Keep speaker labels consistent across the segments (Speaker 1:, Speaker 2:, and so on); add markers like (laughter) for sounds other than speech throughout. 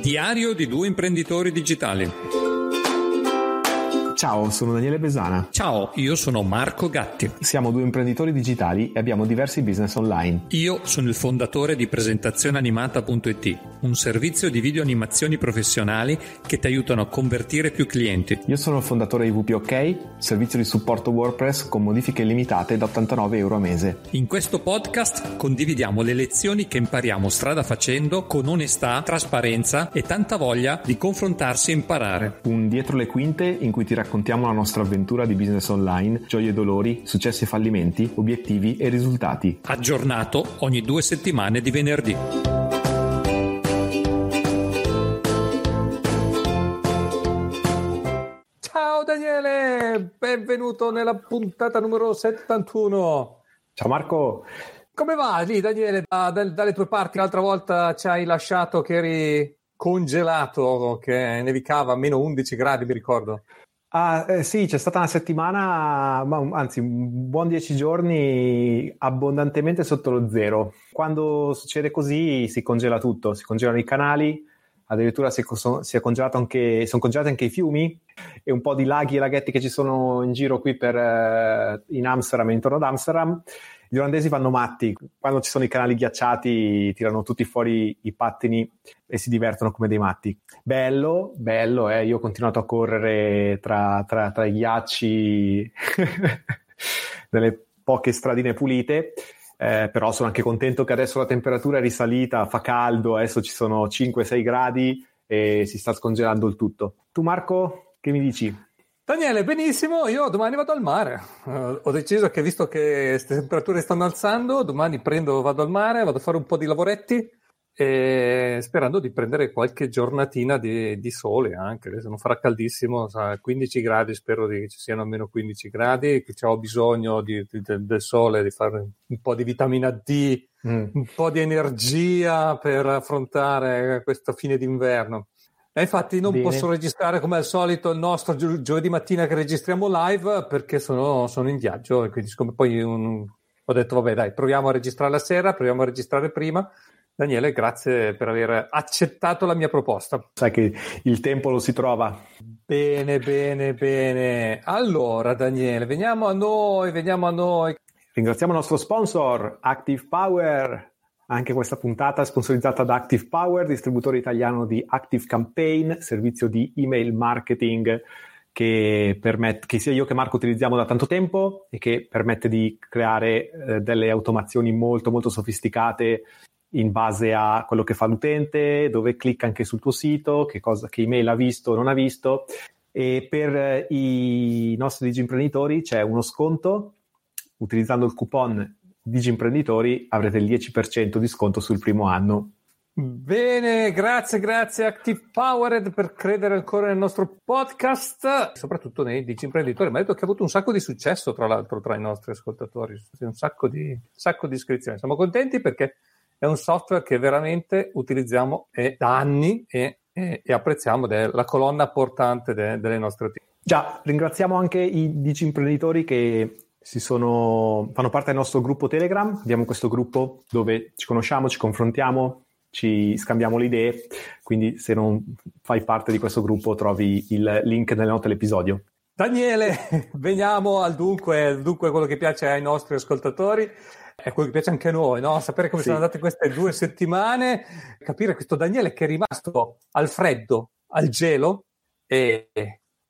Speaker 1: Diario di due imprenditori digitali.
Speaker 2: Ciao, sono Daniele Besana.
Speaker 1: Ciao, io sono Marco Gatti.
Speaker 2: Siamo due imprenditori digitali e abbiamo diversi business online.
Speaker 1: Io sono il fondatore di presentazioneanimata.it, un servizio di video animazioni professionali che ti aiutano a convertire più clienti.
Speaker 2: Io sono il fondatore di WPOK, servizio di supporto WordPress con modifiche limitate da 89 euro a mese.
Speaker 1: In questo podcast condividiamo le lezioni che impariamo strada facendo con onestà, trasparenza e tanta voglia di confrontarsi e imparare.
Speaker 2: Un dietro le quinte in cui ti raccontiamo raccontiamo la nostra avventura di business online, gioie e dolori, successi e fallimenti, obiettivi e risultati.
Speaker 1: Aggiornato ogni due settimane di venerdì.
Speaker 3: Ciao Daniele, benvenuto nella puntata numero 71.
Speaker 2: Ciao Marco.
Speaker 3: Come va lì Daniele? Da, da, dalle tue parti l'altra volta ci hai lasciato che eri congelato, che nevicava a meno 11 gradi, mi ricordo.
Speaker 2: Ah, eh, sì, c'è stata una settimana, ma, anzi un buon dieci giorni abbondantemente sotto lo zero. Quando succede così si congela tutto, si congelano i canali, addirittura si, si è congelato anche, sono congelati anche i fiumi e un po' di laghi e laghetti che ci sono in giro qui per, eh, in Amsterdam e intorno ad Amsterdam gli olandesi vanno matti, quando ci sono i canali ghiacciati tirano tutti fuori i pattini e si divertono come dei matti. Bello, bello, eh? io ho continuato a correre tra, tra, tra i ghiacci (laughs) nelle poche stradine pulite. Eh, però sono anche contento che adesso la temperatura è risalita, fa caldo, adesso ci sono 5-6 gradi e si sta scongelando il tutto. Tu Marco, che mi dici?
Speaker 3: Daniele, benissimo, io domani vado al mare. Uh, ho deciso che visto che queste temperature stanno alzando, domani prendo, vado al mare, vado a fare un po' di lavoretti e sperando di prendere qualche giornatina di, di sole anche, se non farà caldissimo, sa, 15 gradi, spero che ci siano almeno 15 gradi, che ho bisogno di, di, del sole, di fare un po' di vitamina D, mm. un po' di energia per affrontare questa fine d'inverno. E infatti non Bene. posso registrare come al solito il nostro gio- giovedì mattina che registriamo live perché sono, sono in viaggio e quindi siccome poi un... ho detto vabbè dai proviamo a registrare la sera, proviamo a registrare prima. Daniele, grazie per aver accettato la mia proposta.
Speaker 2: Sai che il tempo lo si trova.
Speaker 3: Bene, bene, bene. Allora Daniele, veniamo a noi, veniamo a noi.
Speaker 2: Ringraziamo il nostro sponsor, Active Power. Anche questa puntata è sponsorizzata da Active Power, distributore italiano di Active Campaign, servizio di email marketing che, permette, che sia io che Marco utilizziamo da tanto tempo e che permette di creare eh, delle automazioni molto molto sofisticate in base a quello che fa l'utente, dove clicca anche sul tuo sito, che, cosa, che email ha visto o non ha visto. E per eh, i nostri digimprenditori c'è uno sconto utilizzando il coupon Digimprenditori avrete il 10% di sconto sul primo anno.
Speaker 3: Bene, grazie, grazie Active Powered per credere ancora nel nostro podcast, soprattutto nei digimprenditori. Mi ha detto che ha avuto un sacco di successo, tra l'altro, tra i nostri ascoltatori, un sacco di, un sacco di iscrizioni. Siamo contenti perché è un software che veramente utilizziamo da anni e, e, e apprezziamo, ed è la colonna portante de, delle nostre attività.
Speaker 2: Già, ringraziamo anche i digimprenditori che sono, fanno parte del nostro gruppo Telegram. Abbiamo questo gruppo dove ci conosciamo, ci confrontiamo, ci scambiamo le idee. Quindi, se non fai parte di questo gruppo, trovi il link nelle note dell'episodio.
Speaker 3: Daniele, (laughs) veniamo al dunque, dunque quello che piace ai nostri ascoltatori. È quello che piace anche a noi, no? sapere come sì. sono andate queste due settimane, capire questo Daniele che è rimasto al freddo, al gelo. E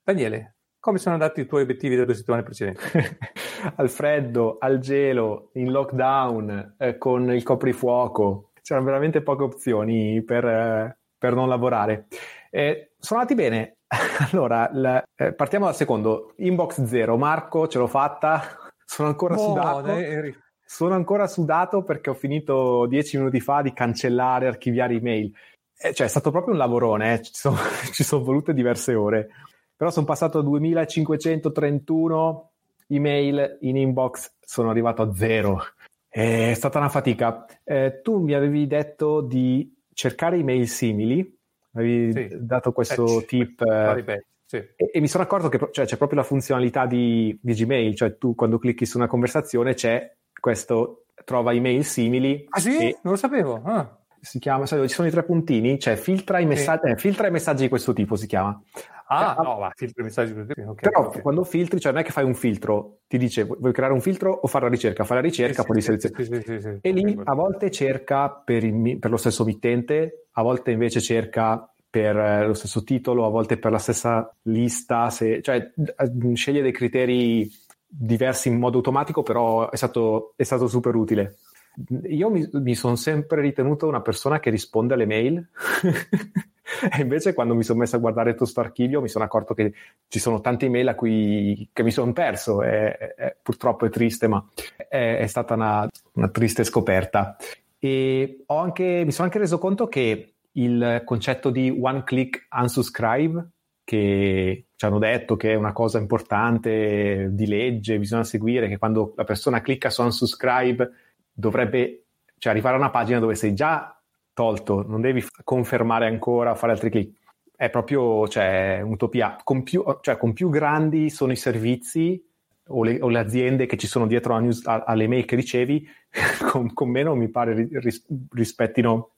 Speaker 3: Daniele, come sono andati i tuoi obiettivi delle due settimane precedenti? (laughs)
Speaker 2: al freddo, al gelo, in lockdown, eh, con il coprifuoco. C'erano veramente poche opzioni per, eh, per non lavorare. Eh, sono andati bene. (laughs) allora, l- eh, partiamo dal secondo. Inbox zero. Marco, ce l'ho fatta. Sono ancora oh, sudato. Eri... Sono ancora sudato perché ho finito dieci minuti fa di cancellare, archiviare email. Eh, cioè, è stato proprio un lavorone, eh. ci, sono, (laughs) ci sono volute diverse ore. Però sono passato a 2531 email in inbox sono arrivato a zero. È stata una fatica. Eh, tu mi avevi detto di cercare email simili, avevi sì. dato questo Patch. tip. Eh, sì. e, e, mi sono accorto che cioè, c'è proprio la funzionalità di, di, Gmail, cioè tu quando clicchi su una conversazione c'è questo trova email simili.
Speaker 3: Ah sì? E, non lo sapevo. Ah.
Speaker 2: si chiama, sai, ci sono i tre puntini, cioè filtra i, messaggi, sì. eh, filtra i messaggi di questo tipo si chiama.
Speaker 3: Ah, no, va, filtri i messaggi di questo tipo.
Speaker 2: Okay, però okay. quando filtri, cioè non è che fai un filtro, ti dice vuoi creare un filtro o fare la ricerca, fai la ricerca, sì, poi sì, selezionare. Sì, e lì a volte cerca per, il, per lo stesso mittente, a volte invece cerca per eh, lo stesso titolo, a volte per la stessa lista, se, cioè sceglie dei criteri diversi in modo automatico, però è stato, è stato super utile. Io mi, mi sono sempre ritenuto una persona che risponde alle mail. (laughs) e invece quando mi sono messo a guardare tutto questo archivio mi sono accorto che ci sono tante email a cui che mi sono perso è, è, purtroppo è triste ma è, è stata una, una, triste scoperta e anche, mi sono anche reso conto che il concetto di one click unsubscribe che ci hanno detto che è una cosa importante di legge, bisogna seguire, che quando la persona clicca su unsubscribe dovrebbe cioè, arrivare a una pagina dove sei già tolto, non devi confermare ancora, fare altri click. È proprio cioè, un'utopia. Con più, cioè, con più grandi sono i servizi o le, o le, aziende che ci sono dietro news, alle mail che ricevi, (laughs) con, con meno mi pare ris, rispettino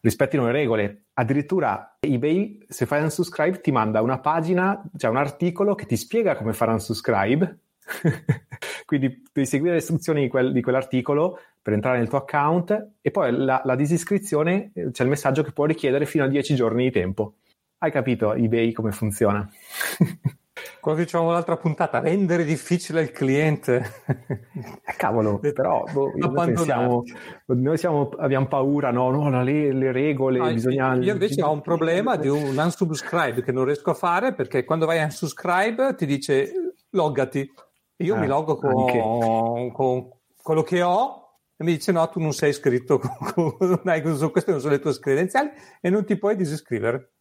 Speaker 2: rispettino le regole. Addirittura eBay, se fai unsubscribe, ti manda una pagina, cioè un articolo che ti spiega come fare unsubscribe. (laughs) Quindi devi seguire le istruzioni di, quel, di, quell'articolo per entrare nel tuo account e poi la, la disiscrizione eh, c'è il messaggio che può richiedere fino a 10 giorni di tempo. Hai capito eBay come funziona? (laughs)
Speaker 3: Che dicevamo l'altra puntata, rendere difficile il cliente.
Speaker 2: Eh, cavolo, (laughs) però boh, noi, pensiamo, noi siamo, abbiamo paura, no, no, le, le regole, no, bisogna...
Speaker 3: Io invece ho un problema di un (laughs) unsubscribe che non riesco a fare perché quando vai a unsubscribe ti dice loggati. Io ah, mi loggo con, con, quello che ho e mi dice no, tu non sei iscritto, (laughs) con, con, queste non sono le tue credenziali e non ti puoi disiscrivere.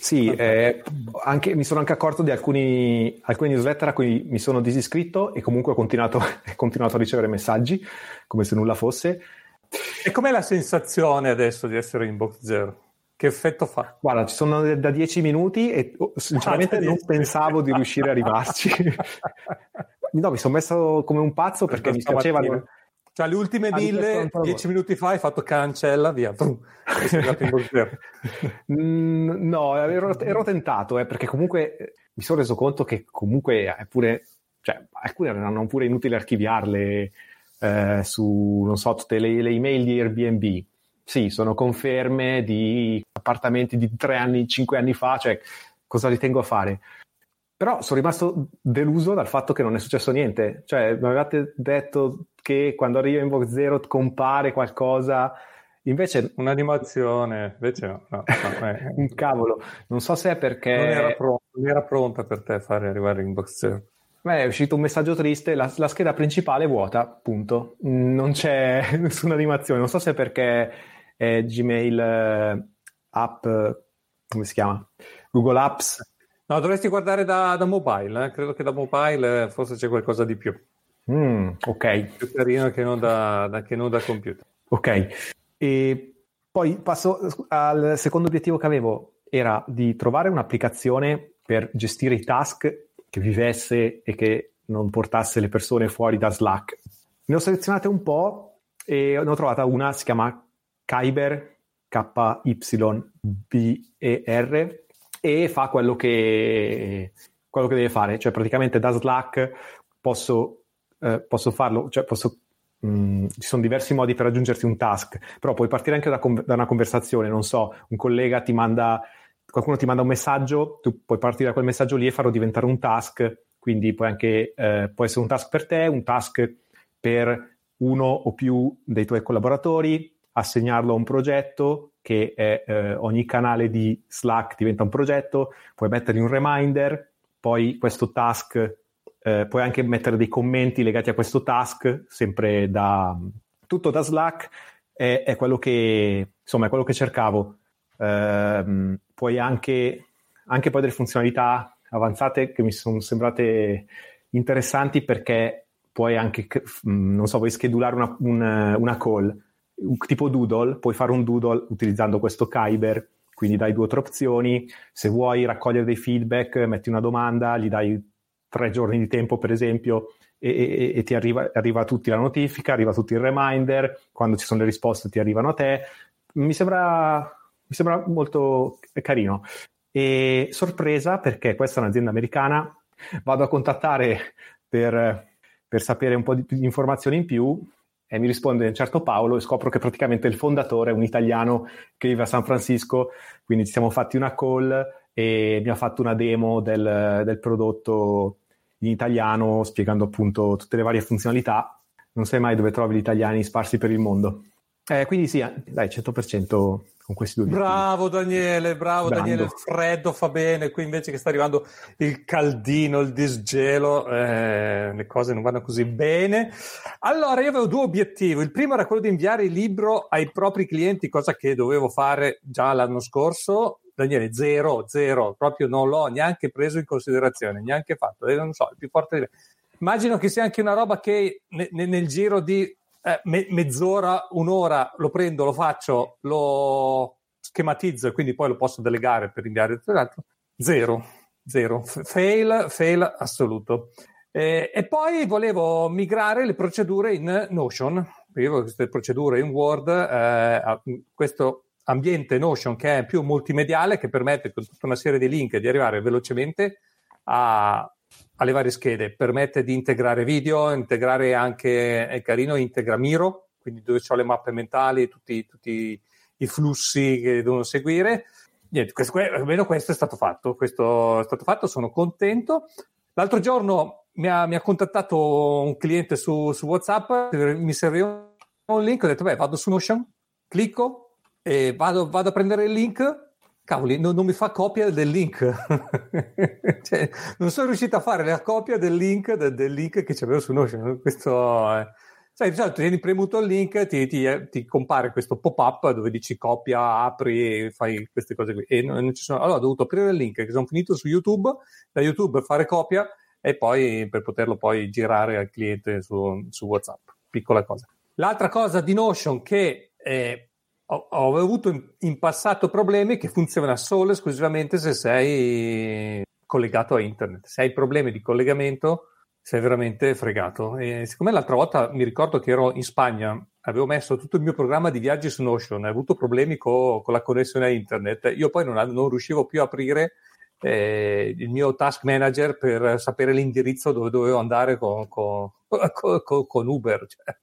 Speaker 2: Sì, eh, anche, mi sono anche accorto di alcuni, alcuni, newsletter a cui mi sono disiscritto e comunque ho continuato, (laughs) ho continuato a ricevere messaggi come se nulla fosse.
Speaker 3: E com'è la sensazione adesso di essere in box zero? Che effetto fa?
Speaker 2: Guarda, ci sono da dieci minuti e oh, sinceramente ah, non pensavo di riuscire a arrivarci. (laughs) no, mi sono messo come un pazzo perché mi piacevano
Speaker 3: cioè, le ultime mille, dieci minuti fa hai fatto cancella, via. (laughs)
Speaker 2: mm, no, ero, ero tentato, eh, perché comunque eh, mi sono reso conto che comunque è pure, cioè, alcune erano pure inutili archiviarle eh, su, non so, tutte le, le email di Airbnb. Sì, sono conferme di appartamenti di tre anni, cinque anni fa, cioè cosa ritengo a fare? Però sono rimasto deluso dal fatto che non è successo niente. Cioè, mi avevate detto che quando arriva in box zero compare qualcosa. Invece
Speaker 3: un'animazione, invece no, no, no
Speaker 2: eh. (laughs) un cavolo. Non so se è perché
Speaker 3: non era, pronta, non era pronta per te fare arrivare in box zero.
Speaker 2: Beh, è uscito un messaggio triste, la, la, scheda principale è vuota, punto. Non c'è (laughs) nessuna animazione. Non so se è perché è Gmail eh, app, come si chiama? Google Apps
Speaker 3: No, dovresti guardare da, da mobile, eh? credo che da mobile eh, forse c'è qualcosa di più.
Speaker 2: Mm, ok.
Speaker 3: Più carino che non da, da, che non da computer.
Speaker 2: Ok. E poi passo al secondo obiettivo che avevo, era di trovare un'applicazione per gestire i task che vivesse e che non portasse le persone fuori da Slack. Ne ho selezionate un po' e ne ho trovata una, si chiama Kyber, K-Y-B-E-R, e fa quello che, quello che deve fare, cioè praticamente da Slack posso, eh, posso farlo, cioè posso mm, ci sono diversi modi per raggiungersi un task, però puoi partire anche da, da, una conversazione, non so, un collega ti manda, qualcuno ti manda un messaggio, tu puoi partire da quel messaggio lì e farlo diventare un task, quindi puoi anche, eh, può essere un task per te, un task per uno o più dei tuoi collaboratori, assegnarlo a un progetto che è, eh, ogni canale di Slack diventa un progetto, puoi mettergli un reminder, poi questo task, eh, puoi anche mettere dei commenti legati a questo task, sempre da tutto da Slack, è, è quello che insomma è quello che cercavo. Eh, puoi anche, anche poi delle funzionalità avanzate che mi sono sembrate interessanti perché puoi anche, non so, vuoi schedulare una, una, una call tipo doodle, puoi fare un doodle utilizzando questo Kyber, quindi dai due o tre opzioni, se vuoi raccogliere dei feedback, metti una domanda, gli dai tre giorni di tempo per esempio e, e, e ti arriva, arriva, a tutti la notifica, arriva a tutti il reminder, quando ci sono le risposte ti arrivano a te, mi sembra, mi sembra molto carino. E sorpresa perché questa è un'azienda americana, vado a contattare per, per sapere un po' di, di informazioni in più e mi risponde un certo Paolo e scopro che praticamente il fondatore è un italiano che vive a San Francisco, quindi ci siamo fatti una call e mi ha fatto una demo del, del prodotto in italiano spiegando appunto tutte le varie funzionalità. Non sai mai dove trovi gli italiani sparsi per il mondo. Eh, quindi sì, dai, 100% con questi due
Speaker 3: Bravo Daniele, bravo Brando. Daniele, il freddo fa bene, qui invece che sta arrivando il caldino, il disgelo, eh, le cose non vanno così bene. Allora, io avevo due obiettivi, il primo era quello di inviare il libro ai propri clienti, cosa che dovevo fare già l'anno scorso, Daniele, zero, zero, proprio non l'ho neanche preso in considerazione, neanche fatto, eh, non so, il più forte di. Immagino che sia anche una roba che ne, ne, nel giro di eh, me- mezz'ora, un'ora lo prendo, lo faccio, lo schematizzo e quindi poi lo posso delegare per inviare tutto l'altro. Zero, zero. Fail, fail assoluto. Eh, e poi volevo migrare le procedure in Notion, io avevo queste procedure in Word, eh, questo ambiente Notion che è più multimediale, che permette con tutta una serie di link di arrivare velocemente a alle varie schede, permette di integrare video, integrare anche, è carino, integra Miro, quindi dove ho le mappe mentali, tutti, tutti i flussi che devono seguire. Niente, questo, almeno questo è stato fatto, questo è stato fatto, sono contento. L'altro giorno mi ha, mi ha contattato un cliente su, su, WhatsApp, mi serviva un link, ho detto, beh, vado su Notion, clicco e vado, vado a prendere il link cavoli, non, non, mi fa copia del link. (laughs) cioè, non sono riuscito a fare la copia del link, del, del link che c'avevo su Notion. Questo è... Sai, di tieni premuto il link, ti, ti, ti, compare questo pop-up dove dici copia, apri, fai queste cose qui. E non, non sono... Allora ho dovuto aprire il link che sono finito su YouTube, da YouTube fare copia e poi per poterlo poi girare al cliente su, su WhatsApp. Piccola cosa. L'altra cosa di Notion che eh, ho, ho avuto in, in, passato problemi che funzionano solo e esclusivamente se sei collegato a internet. Se hai problemi di collegamento, sei veramente fregato. E siccome l'altra volta mi ricordo che ero in Spagna, avevo messo tutto il mio programma di viaggi su Notion, ho avuto problemi co, con la connessione a internet, io poi non, non riuscivo più a aprire eh, il mio task manager per sapere l'indirizzo dove dovevo andare con, con, (laughs) con, con Uber. Cioè.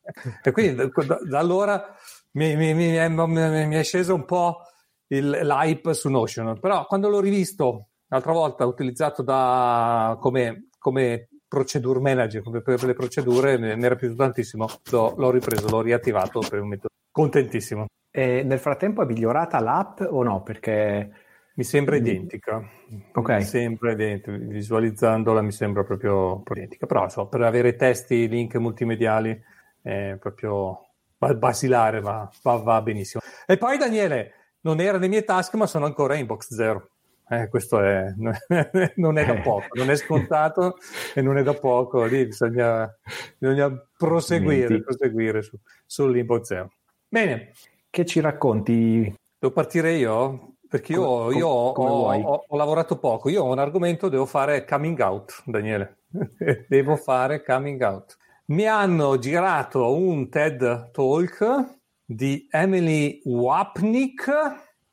Speaker 3: E quindi da, da allora mi, mi, mi, è, mi, è, sceso un po' il, l'hype su Notion, però quando l'ho rivisto l'altra volta utilizzato da, come, come procedure manager, come per le procedure, mi era piaciuto tantissimo, l'ho, l'ho ripreso, l'ho riattivato per un metodo. Contentissimo.
Speaker 2: E nel frattempo è migliorata l'app o no? Perché
Speaker 3: mi sembra identica. Ok. Mi sembra identica. Visualizzandola mi sembra proprio identica. Però so, per avere testi, link multimediali è proprio basilare, ma va, va, benissimo. E poi Daniele, non era nei miei task, ma sono ancora in box zero. Eh, questo è, (laughs) non è da poco, non è scontato e non è da poco, lì bisogna, bisogna proseguire, proseguire su, sull'inbox zero. Bene.
Speaker 2: Che ci racconti?
Speaker 3: Devo partire io? Perché io, com, io ho, ho, ho, lavorato poco, io ho un argomento, devo fare coming out, Daniele. (laughs) devo fare coming out mi hanno girato un TED Talk di Emily Wapnick,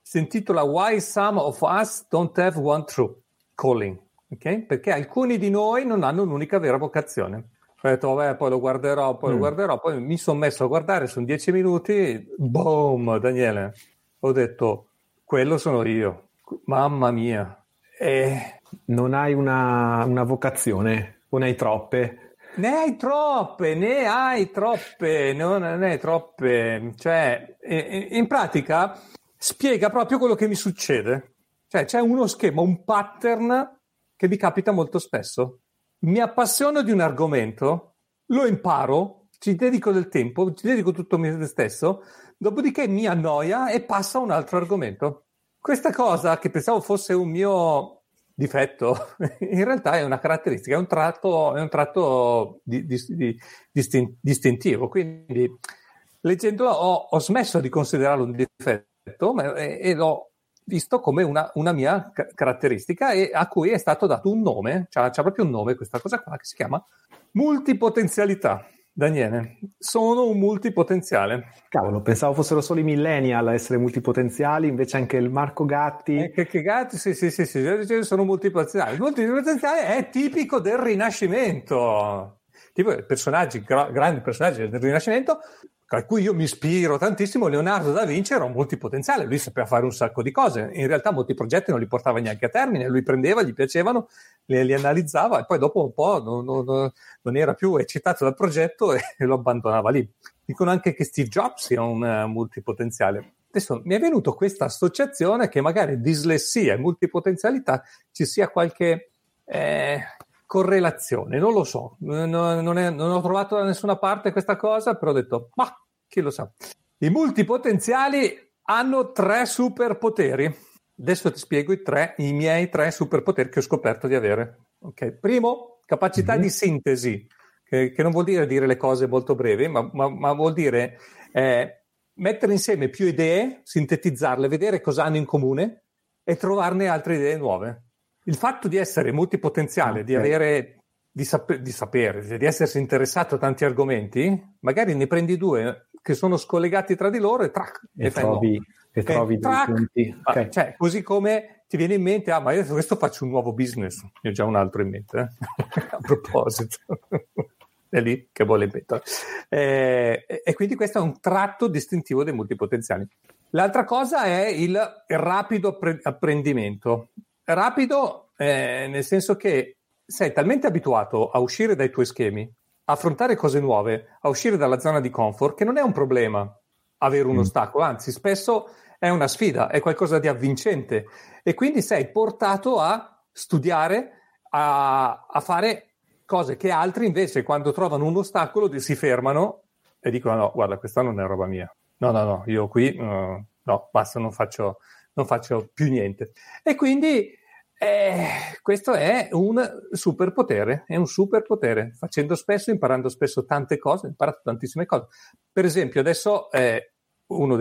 Speaker 3: si intitola Why Some of Us Don't Have One True Calling, okay? perché alcuni di noi non hanno un'unica vera vocazione. Ho detto, vabbè, poi lo guarderò, poi mm. lo guarderò, poi mi sono messo a guardare, sono dieci minuti, boom, Daniele, ho detto, quello sono io, mamma mia.
Speaker 2: E... Non hai una, una vocazione, o ne hai troppe?
Speaker 3: Ne hai troppe, ne hai troppe, non ne hai troppe. Cioè, in pratica spiega proprio quello che mi succede. Cioè, c'è uno schema, un pattern che mi capita molto spesso. Mi appassiono di un argomento, lo imparo, ci dedico del tempo, ci dedico tutto me stesso, dopodiché mi annoia e passa a un altro argomento. Questa cosa che pensavo fosse un mio difetto, (laughs) in realtà è una caratteristica, è un tratto, è un tratto di, di, di, distintivo. Quindi, leggendolo, ho, ho, smesso di considerarlo un difetto ma, e, e, l'ho visto come una, una, mia caratteristica e a cui è stato dato un nome, c'è proprio un nome questa cosa qua che si chiama multipotenzialità. Daniele, sono un multipotenziale.
Speaker 2: Cavolo, pensavo fossero solo i millennial a essere multipotenziali, invece anche il Marco Gatti.
Speaker 3: Eh, che, che, Gatti, sì, sì, sì, sì, sono multipotenziali. Il multipotenziale è tipico del Rinascimento. Tipo personaggi, gra- grandi personaggi del Rinascimento a cui io mi ispiro tantissimo, Leonardo da Vinci era un multipotenziale, lui sapeva fare un sacco di cose, in realtà molti progetti non li portava neanche a termine, lui prendeva, gli piacevano, li, li analizzava e poi dopo un po' non, non, non, era più eccitato dal progetto e (laughs) lo abbandonava lì. Dicono anche che Steve Jobs sia un uh, multipotenziale. Adesso mi è venuta questa associazione che magari dislessia e multipotenzialità ci sia qualche... Eh, correlazione, non lo so, non, non, è, non, ho trovato da nessuna parte questa cosa, però ho detto, ma chi lo sa. I multipotenziali hanno tre superpoteri. Adesso ti spiego i, tre, i miei tre superpoteri che ho scoperto di avere. Okay. Primo, capacità mm-hmm. di sintesi, che, che, non vuol dire dire le cose molto brevi, ma, ma, ma vuol dire eh, mettere insieme più idee, sintetizzarle, vedere cosa hanno in comune e trovarne altre idee nuove il fatto di essere multipotenziale, okay. di avere di, sap- di, sapere, di essersi interessato a tanti argomenti, magari ne prendi due che sono scollegati tra di loro e track
Speaker 2: e, e trovi, e trovi
Speaker 3: track, punti. Ah, okay. Cioè, così come ti viene in mente, ah, ma io questo faccio un nuovo business, ne ho già un altro in mente, eh? (laughs) a proposito. è lì che vuole mettere. Eh, e quindi questo è un tratto distintivo dei multipotenziali. L'altra cosa è il rapido apprendimento rapido eh, nel senso che sei talmente abituato a uscire dai tuoi schemi, a affrontare cose nuove, a uscire dalla zona di comfort, che non è un problema avere un mm. ostacolo, anzi spesso è una sfida, è qualcosa di avvincente e quindi sei portato a studiare, a, a fare cose che altri invece quando trovano un ostacolo si fermano e dicono no, guarda, questa non è roba mia. No, no, no, io qui uh, no, basta, non faccio, non faccio più niente. E quindi eh, questo è un superpotere, è un superpotere. Facendo spesso, imparando spesso tante cose, ho imparato tantissime cose. Per esempio, adesso eh, una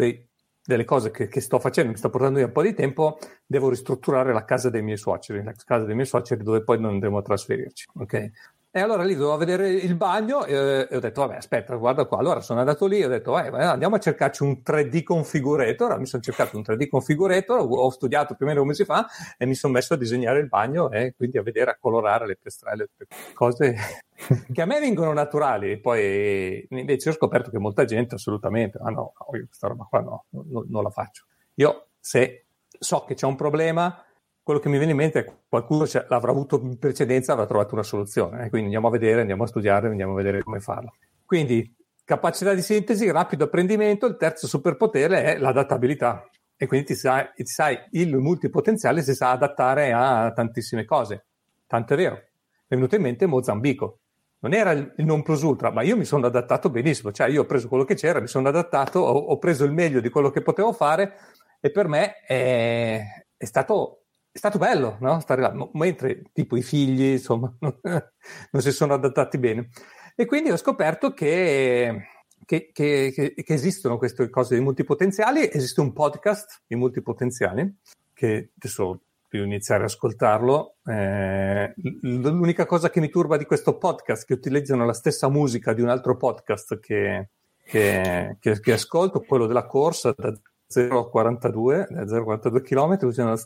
Speaker 3: delle cose che, che, sto facendo, mi sta portando via un po' di tempo, devo ristrutturare la casa dei miei suoceri, la casa dei miei suoceri dove poi non andremo a trasferirci. Okay? E allora lì dovevo vedere il bagno e, e, ho detto, vabbè, aspetta, guarda qua. Allora sono andato lì e ho detto, eh, andiamo a cercarci un 3D configurator. Mi sono cercato un 3D configurator, ho studiato più o meno come si fa e mi sono messo a disegnare il bagno e quindi a vedere, a colorare le piastrelle, cose (laughs) che a me vengono naturali. Poi invece ho scoperto che molta gente assolutamente, ah no, io questa roba qua no, no non la faccio. Io se so che c'è un problema quello che mi viene in mente è che qualcuno l'avrà avuto in precedenza, avrà trovato una soluzione. Eh? Quindi andiamo a vedere, andiamo a studiare, andiamo a vedere come farlo. Quindi capacità di sintesi, rapido apprendimento, il terzo superpotere è l'adattabilità. E quindi ti sai, ti sai, il multipotenziale si sa adattare a tantissime cose. Tanto è vero. Mi è venuto in mente Mozambico. Non era il non plus ultra, ma io mi sono adattato benissimo. Cioè, io ho preso quello che c'era, mi sono adattato, ho, ho preso il meglio di quello che potevo fare e per me è, è stato è stato bello, no? Stare là, mentre tipo i figli, insomma, (laughs) non si sono adattati bene. E quindi ho scoperto che, che, che, che esistono queste cose di multipotenziali, esiste un podcast di multipotenziali, che adesso devo iniziare ad ascoltarlo. Eh, l'unica cosa che mi turba di questo podcast è che utilizzano la stessa musica di un altro podcast che, che, che ascolto, quello della corsa, da 0,42, 0,42 km, usano la,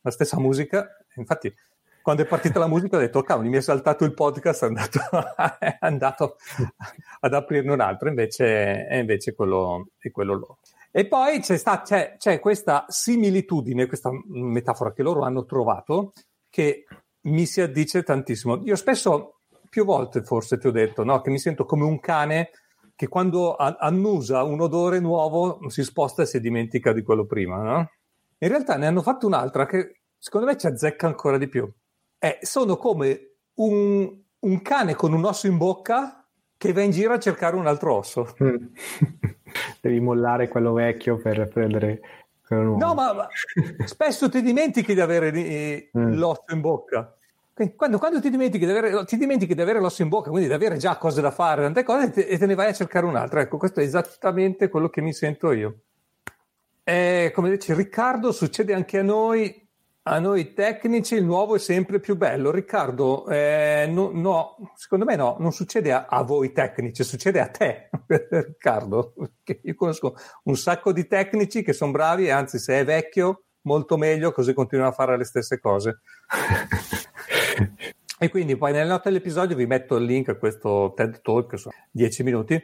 Speaker 3: la stessa musica. Infatti, quando è partita la musica ho detto, cavolo, mi è saltato il podcast, è andato, (laughs) è andato ad aprirne un altro, invece è invece quello, è quello loro. E poi c'è, sta, c'è, c'è questa similitudine, questa metafora che loro hanno trovato, che mi si addice tantissimo. Io spesso, più volte forse ti ho detto, no, che mi sento come un cane che quando annusa un odore nuovo si sposta e si dimentica di quello prima, no? In realtà ne hanno fatto un'altra che secondo me ci azzecca ancora di più. Eh, sono come un, un, cane con un osso in bocca che va in giro a cercare un altro osso. (laughs)
Speaker 2: Devi mollare quello vecchio per prendere quello nuovo.
Speaker 3: No, ma, ma (laughs) spesso ti dimentichi di avere eh, mm. l'osso in bocca. Quando, quando ti, dimentichi avere, ti, dimentichi di avere, l'osso in bocca, quindi di avere già cose da fare, tante cose, te, e te ne vai a cercare un'altra. Ecco, questo è esattamente quello che mi sento io. E, come dice Riccardo, succede anche a noi, A noi tecnici il nuovo è sempre più bello. Riccardo, eh, no, no, secondo me no, non succede a, a, voi tecnici, succede a te, (laughs) Riccardo. io conosco un sacco di tecnici che sono bravi e anzi se è vecchio molto meglio, così continuano a fare le stesse cose. (laughs) (laughs) e quindi poi nelle note dell'episodio vi metto il link a questo TED Talk, sono 10 minuti,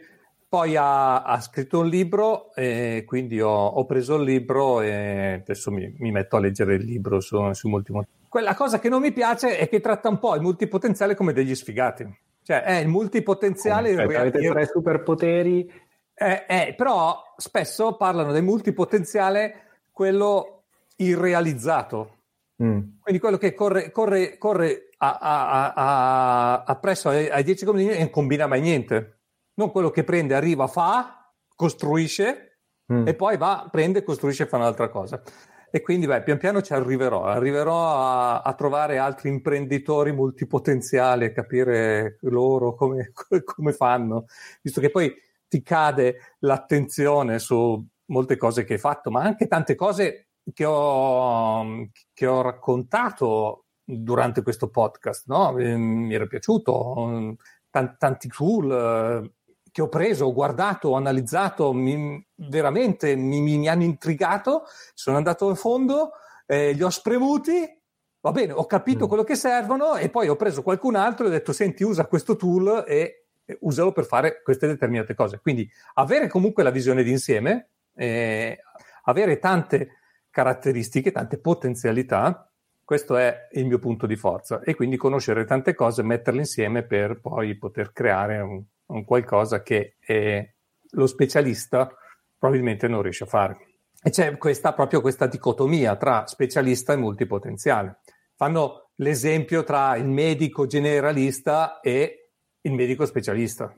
Speaker 3: poi ha, ha, scritto un libro e quindi ho, ho, preso il libro e adesso mi, mi metto a leggere il libro su, su multimotenziale. Quella cosa che non mi piace è che tratta un po' il multipotenziale come degli sfigati. Cioè, è il multipotenziale...
Speaker 2: Aspetta, avete tre superpoteri...
Speaker 3: Eh, eh, però spesso parlano del multipotenziale quello irrealizzato. Mm. Quindi quello che corre, corre, corre a, a, a, appresso ai, ai 10 comuni e non combina mai niente non quello che prende, arriva, fa, costruisce mm. e poi va, prende, costruisce e fa un'altra cosa. E quindi beh, pian piano ci arriverò, arriverò a, a trovare altri imprenditori multipotenziali e capire loro come, (laughs) come fanno, visto che poi ti cade l'attenzione su molte cose che hai fatto, ma anche tante cose che ho, che ho raccontato durante questo podcast, no? mi era piaciuto, tanti tool, che ho preso, ho guardato, ho analizzato, mi, veramente mi, mi, hanno intrigato, sono andato a fondo, eh, li ho spremuti, va bene, ho capito mm. quello che servono e poi ho preso qualcun altro e ho detto senti usa questo tool e, e usalo per fare queste determinate cose. Quindi avere comunque la visione d'insieme, eh, avere tante caratteristiche, tante potenzialità, questo è il mio punto di forza e quindi conoscere tante cose, metterle insieme per poi poter creare un, un qualcosa che eh, lo specialista probabilmente non riesce a fare. E c'è questa, proprio questa dicotomia tra specialista e multipotenziale. Fanno l'esempio tra il medico generalista e il medico specialista.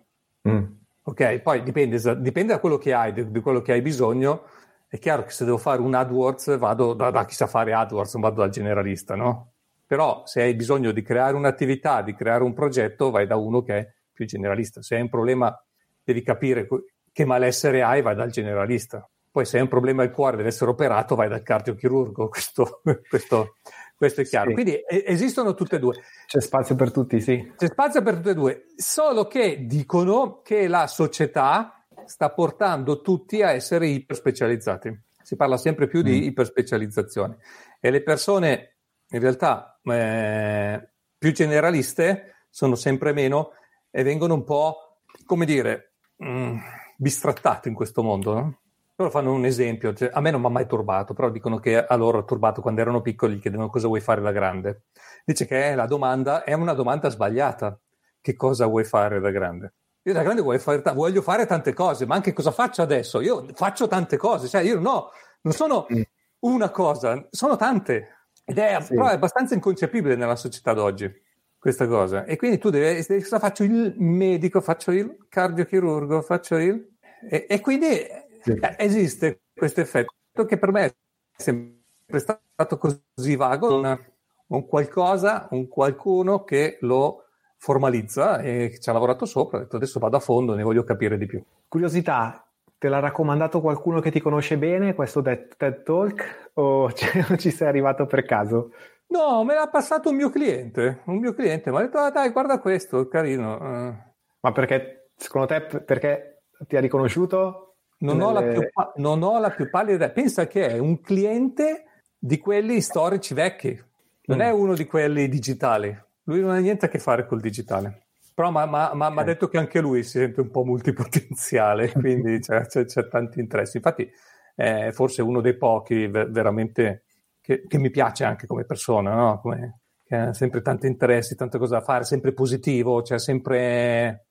Speaker 3: Mm. Ok, poi dipende, dipende, da quello che hai, di, di, quello che hai bisogno. È chiaro che se devo fare un AdWords vado da, da chi sa fare AdWords, non vado dal generalista, no? Però se hai bisogno di creare un'attività, di creare un progetto, vai da uno che è più generalista. Se hai un problema devi capire che malessere hai, vai dal generalista. Poi se hai un problema al cuore, deve essere operato, vai dal cardiochirurgo. (laughs) Questo, questo, questo è chiaro. Sì. Quindi esistono tutte e due.
Speaker 2: C'è spazio per tutti, sì.
Speaker 3: C'è spazio per tutte e due, solo che dicono che la società sta portando tutti a essere iperspecializzati. Si parla sempre più di mm. iperspecializzazione e le persone in realtà eh, più generaliste sono sempre meno e vengono un po', come dire, mh, mm, bistrattate in questo mondo. No? Loro fanno un esempio, cioè, a me non mi ha mai turbato, però dicono che a loro ha turbato quando erano piccoli, gli chiedevano cosa vuoi fare da grande. Dice che la domanda è una domanda sbagliata. Che cosa vuoi fare da grande? Io da grande fare, voglio fare tante cose, ma anche cosa faccio adesso? Io faccio tante cose, cioè io no, non sono mm. una cosa, sono tante. Ed è, sì. però è abbastanza inconcepibile nella società d'oggi questa cosa. E quindi tu devi, cosa faccio il medico, faccio il cardiochirurgo, faccio il... E, e quindi sì. Eh, esiste questo effetto che per me è sempre stato così vago, un, un qualcosa, un qualcuno che lo formalizza e ci ha lavorato sopra, ha detto adesso vado a fondo, ne voglio capire di più.
Speaker 2: Curiosità, te l'ha raccomandato qualcuno che ti conosce bene questo TED Talk o (laughs) ci sei arrivato per caso?
Speaker 3: No, me l'ha passato un mio cliente. Un mio cliente mi ha detto: ah, dai, guarda questo, carino. Uh.
Speaker 2: Ma perché, secondo te, perché ti ha riconosciuto?
Speaker 3: Non, nelle... ho, la più, non ho la più pallida idea. Pensa che è un cliente di quelli storici vecchi, non mm. è uno di quelli digitali. Lui non ha niente a che fare col digitale. Però mi ha detto che anche lui si sente un po' multipotenziale, (laughs) quindi c'è, c'è, c'è tanti interessi. Infatti, è forse uno dei pochi veramente che, che mi piace anche come persona, no? come, che ha sempre tanti interessi, tante cose da fare, sempre positivo, cioè sempre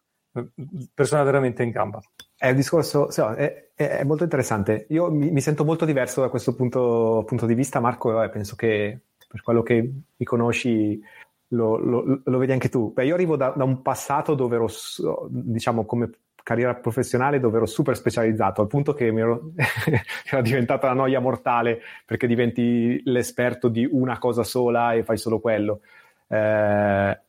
Speaker 3: persona veramente in gamba.
Speaker 2: È un discorso, è, è, molto interessante. Io mi, mi, sento molto diverso da questo punto, punto di vista, Marco, e penso che per quello che mi conosci lo, lo, lo vedi anche tu. Beh, io arrivo da, da, un passato dove ero, diciamo, come carriera professionale dove ero super specializzato, al punto che mi ero, (laughs) era diventata la noia mortale perché diventi l'esperto di una cosa sola e fai solo quello, eh,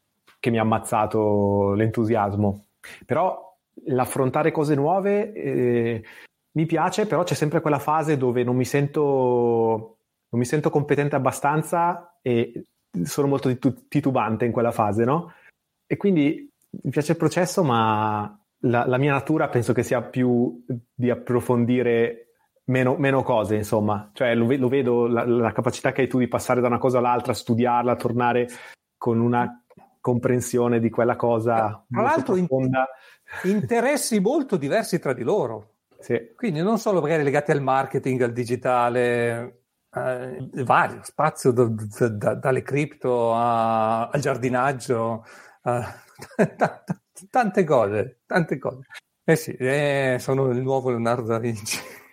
Speaker 2: che mi ha ammazzato l'entusiasmo. Però l'affrontare cose nuove eh, mi piace, però c'è sempre quella fase dove non mi sento non mi sento competente abbastanza e sono molto titubante in quella fase, no? E quindi mi piace il processo, ma la, la mia natura penso che sia più di approfondire meno, meno cose, insomma. Cioè, lo, lo vedo, la, la, capacità che hai tu di passare da una cosa all'altra, studiarla, tornare con una comprensione di quella cosa.
Speaker 3: Tra l'altro, in, interessi molto diversi tra di loro. Sì. Quindi non solo magari legati al marketing, al digitale, eh, vario spazio da, da, da, dalle cripto al giardinaggio, a, (laughs) tante cose, tante cose. Eh sì, eh, sono il nuovo Leonardo da Vinci. (laughs)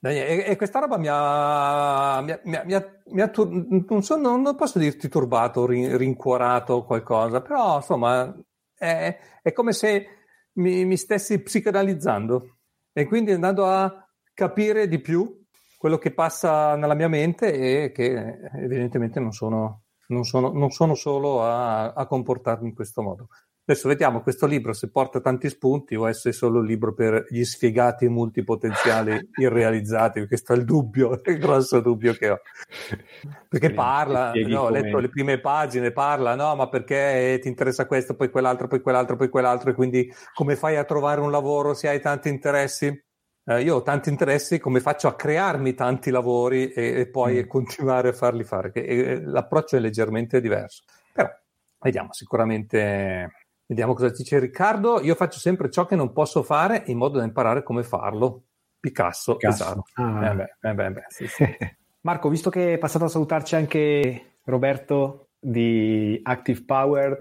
Speaker 3: e, e, questa roba mi ha, mi ha, mi ha, mi ha non, so, non, non, posso dirti turbato, rin, rincuorato qualcosa, però insomma è, è come se mi, mi stessi psicanalizzando e quindi andando a capire di più quello che passa nella mia mente e che evidentemente non sono, non sono, non sono solo a, a, comportarmi in questo modo. Adesso vediamo questo libro se porta tanti spunti o se è solo un libro per gli sfigati multipotenziali (laughs) irrealizzati, questo è il dubbio, (laughs) il grosso dubbio che ho. Perché parla, no, ho letto le prime pagine, parla, no, ma perché ti interessa questo, poi quell'altro, poi quell'altro, poi quell'altro, e quindi come fai a trovare un lavoro se hai tanti interessi? Eh, io ho tanti interessi, come faccio a crearmi tanti lavori e, e poi mm. continuare a farli fare? Che, e, l'approccio è leggermente diverso. Però vediamo, sicuramente vediamo cosa dice Riccardo. Io faccio sempre ciò che non posso fare in modo da imparare come farlo. Picasso, Picasso. esatto. Ah. Eh beh, eh beh, beh, sì, sì. (laughs)
Speaker 2: Marco, visto che è passato a salutarci anche Roberto di Active Power,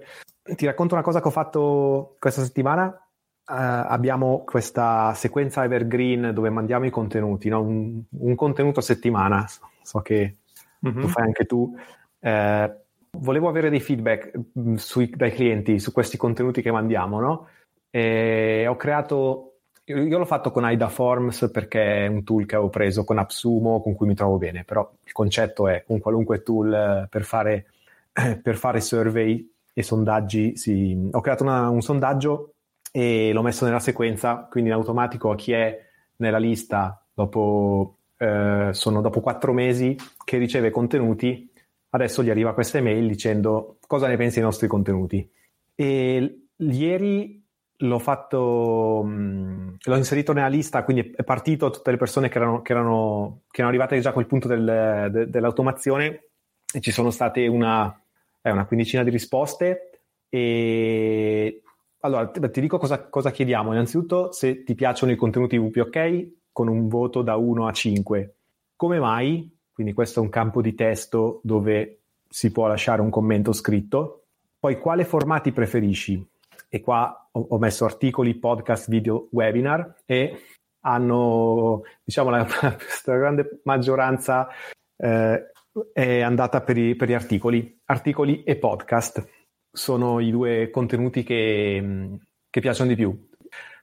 Speaker 2: ti racconto una cosa che ho fatto questa settimana Uh, abbiamo questa sequenza evergreen dove mandiamo i contenuti, no? un, un, contenuto a settimana, so che mm-hmm. lo fai anche tu. Uh, volevo avere dei feedback mm, sui, dai clienti su questi contenuti che mandiamo, no? E ho creato, io, io, l'ho fatto con AIDA Forms perché è un tool che avevo preso con AppSumo con cui mi trovo bene, però il concetto è un qualunque tool eh, per fare, (clears throat) per fare survey e sondaggi. Sì. Ho creato una, un sondaggio e l'ho messo nella sequenza, quindi in automatico a chi è nella lista dopo, eh, sono dopo quattro mesi che riceve contenuti, adesso gli arriva questa email dicendo cosa ne pensi dei nostri contenuti. E ieri l'ho fatto, l'ho inserito nella lista, quindi è partito a tutte le persone che erano, che erano, che erano arrivate già a quel punto del, de, dell'automazione e ci sono state una, eh, una quindicina di risposte e allora, ti dico cosa, cosa, chiediamo. Innanzitutto, se ti piacciono i contenuti WPOK con un voto da 1 a 5. Come mai? Quindi questo è un campo di testo dove si può lasciare un commento scritto. Poi, quale formati preferisci? E qua ho, ho messo articoli, podcast, video, webinar e hanno, diciamo, la, (laughs) la grande maggioranza eh, è andata per, i, per gli articoli, articoli e podcast sono i due contenuti che, che piacciono di più.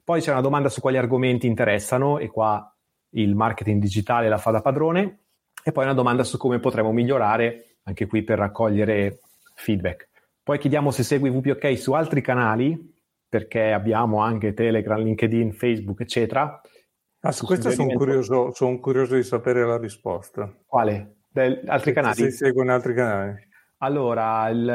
Speaker 2: Poi c'è una domanda su quali argomenti interessano e qua il marketing digitale la fa da padrone e poi una domanda su come potremmo migliorare anche qui per raccogliere feedback. Poi chiediamo se segui VPOK su altri canali perché abbiamo anche Telegram, LinkedIn, Facebook, eccetera.
Speaker 3: Ah, su questo sono curioso, sono curioso di sapere la risposta.
Speaker 2: Quale? Del, altri canali? Se
Speaker 3: seguono altri canali.
Speaker 2: Allora, il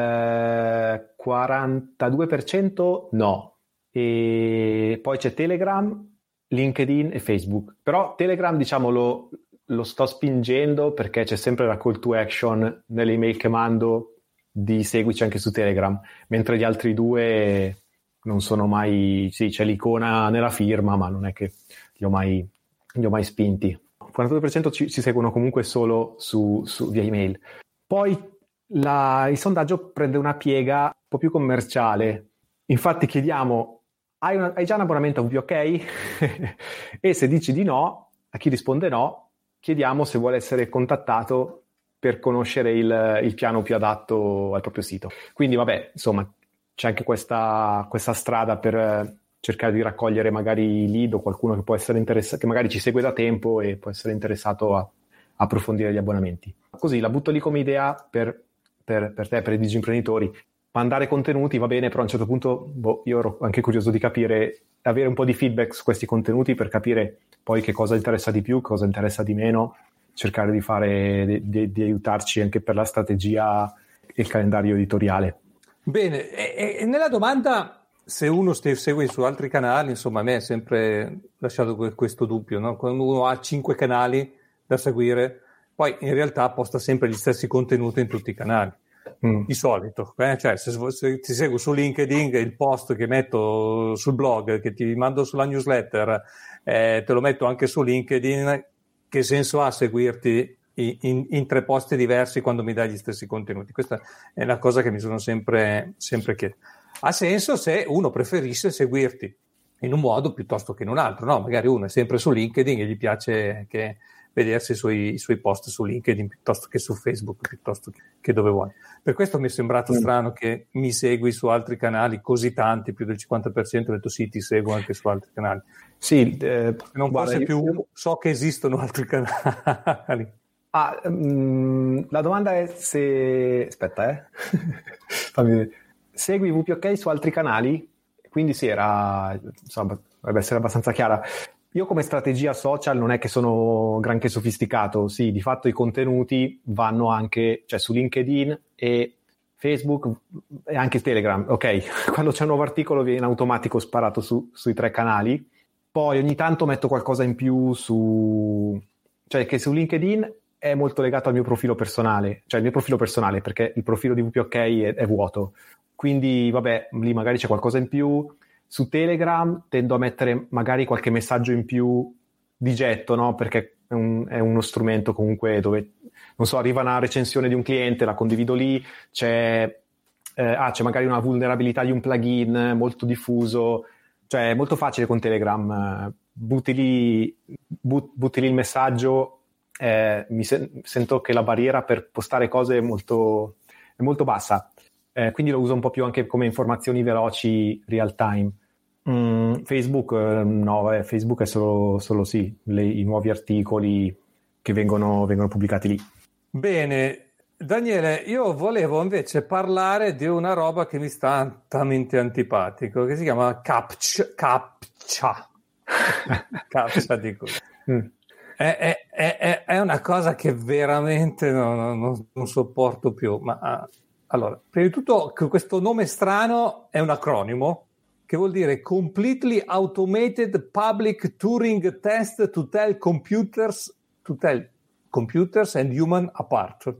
Speaker 2: 42% no, e poi c'è Telegram, LinkedIn e Facebook. Però Telegram, diciamo, lo, lo sto spingendo perché c'è sempre la call to action nelle email che mando di seguici anche su Telegram, mentre gli altri due non sono mai... Sì, c'è l'icona nella firma, ma non è che li ho mai, li ho mai spinti. Il 42% ci, ci seguono comunque solo su, su, via email. Poi la, il sondaggio prende una piega un po' più commerciale. Infatti chiediamo, hai, una, hai già un abbonamento a VPOK? (laughs) e se dici di no, a chi risponde no, chiediamo se vuole essere contattato per conoscere il, il piano più adatto al proprio sito. Quindi vabbè, insomma, c'è anche questa, questa strada per cercare di raccogliere magari lead o qualcuno che può essere interessato, che magari ci segue da tempo e può essere interessato a approfondire gli abbonamenti. Così la butto lì come idea per per, per te, per i digimprenditori. mandare contenuti va bene, però a un certo punto boh, io ero anche curioso di capire, avere un po' di feedback su questi contenuti per capire poi che cosa interessa di più, cosa interessa di meno, cercare di fare, di, di aiutarci anche per la strategia e il calendario editoriale.
Speaker 3: Bene, e, e nella domanda se uno segue su altri canali, insomma, a me è sempre lasciato questo dubbio, no? Quando uno ha cinque canali da seguire, poi in realtà posta sempre gli stessi contenuti in tutti i canali. Mm. Di solito, eh? cioè, se, se, ti seguo su LinkedIn, il post che metto sul blog, che ti mando sulla newsletter, eh, te lo metto anche su LinkedIn, che senso ha seguirti in, in, in, tre posti diversi quando mi dai gli stessi contenuti? Questa è una cosa che mi sono sempre, sempre chiesto. Ha senso se uno preferisce seguirti in un modo piuttosto che in un altro, no? Magari uno è sempre su LinkedIn e gli piace che vedersi i suoi, i suoi, post su LinkedIn piuttosto che su Facebook, piuttosto che dove vuoi. Per questo mi è sembrato mm. strano che mi segui su altri canali così tanti, più del 50% del tuo siti seguo anche su altri canali.
Speaker 2: Sì, eh,
Speaker 3: non guarda, più io... so che esistono altri (laughs) canali.
Speaker 2: Ah, um, la domanda è se... Aspetta, eh. (laughs) Fammi... Segui VPOK su altri canali? Quindi sì, era... Insomma, dovrebbe essere abbastanza chiara. Io come strategia social non è che sono granché sofisticato, sì, di fatto i contenuti vanno anche, cioè su LinkedIn e Facebook e anche Telegram, ok? (laughs) Quando c'è un nuovo articolo viene in automatico sparato su, sui tre canali, poi ogni tanto metto qualcosa in più su... cioè che su LinkedIn è molto legato al mio profilo personale, cioè il mio profilo personale perché il profilo di VPOK è, è vuoto, quindi vabbè, lì magari c'è qualcosa in più, su Telegram tendo a mettere magari qualche messaggio in più di getto, no? Perché è, un, è, uno strumento comunque dove, non so, arriva una recensione di un cliente, la condivido lì, c'è, eh, ah, c'è magari una vulnerabilità di un plugin molto diffuso, cioè è molto facile con Telegram, butti lì, but, butti lì il messaggio, eh, mi sen- sento che la barriera per postare cose è molto, è molto bassa eh, quindi lo uso un po' più anche come informazioni veloci real time. Mm, Facebook, eh, no, eh, Facebook è solo, solo sì, le, i nuovi articoli che vengono, vengono pubblicati lì.
Speaker 3: Bene, Daniele, io volevo invece parlare di una roba che mi sta altamente antipatico, che si chiama captcha. (laughs) Captcha. captcha dico. Mm. È, è, è, è, una cosa che veramente non, non, non sopporto più, ma allora, prima di tutto, questo nome strano è un acronimo che vuol dire Completely Automated Public Turing Test to Tell Computers, to tell computers and Human Apart.